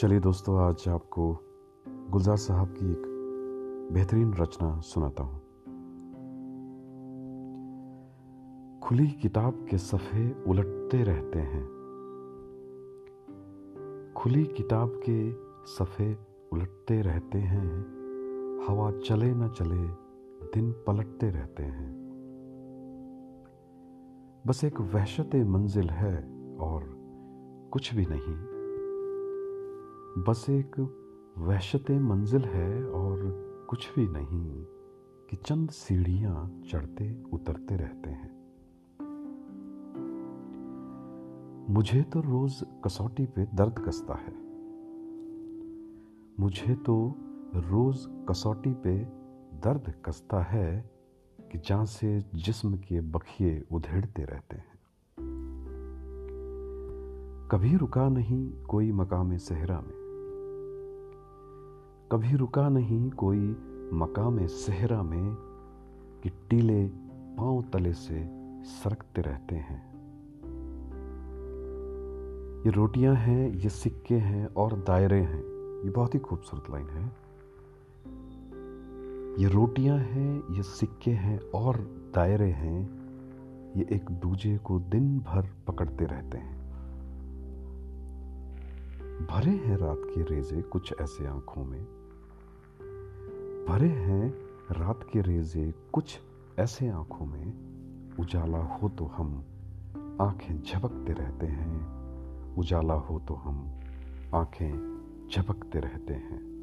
चलिए दोस्तों, आज आपको गुलजार साहब की एक बेहतरीन रचना सुनाता हूँ। खुली किताब के सफ़े उलटते रहते हैं। खुली किताब के सफ़े उलटते रहते हैं, हवा चले न चले, दिन पलटते रहते हैं। बस एक वहशत मंजिल है और कुछ भी नहीं। बस एक वहशत मंजिल है और कुछ भी नहीं कि चंद सीढ़ियाँ चढ़ते उतरते रहते हैं। मुझे तो रोज कसौटी पे दर्द कसता है। मुझे तो रोज कसौटी पे दर्द कसता है कि जहाँ से जिस्म के बखिए उधेड़ते रहते हैं। कभी रुका नहीं कोई मकाम सहरा में। कभी रुका नहीं कोई मकाम सहरा में कि टीले पाँव तले से सरकते रहते हैं। ये रोटियाँ हैं, ये सिक्के हैं और दायरे हैं। ये बहुत ही खूबसूरत लाइन है। ये रोटियाँ हैं, ये सिक्के हैं और दायरे हैं। ये एक दूजे को दिन भर पकड़ते रहते हैं। भरे हैं रात के रेजे कुछ ऐसे आँखों में। भरे हैं रात के रेजे कुछ ऐसे आँखों में। उजाला हो तो हम आँखें झपकते रहते हैं। उजाला हो तो हम आँखें झपकते रहते हैं।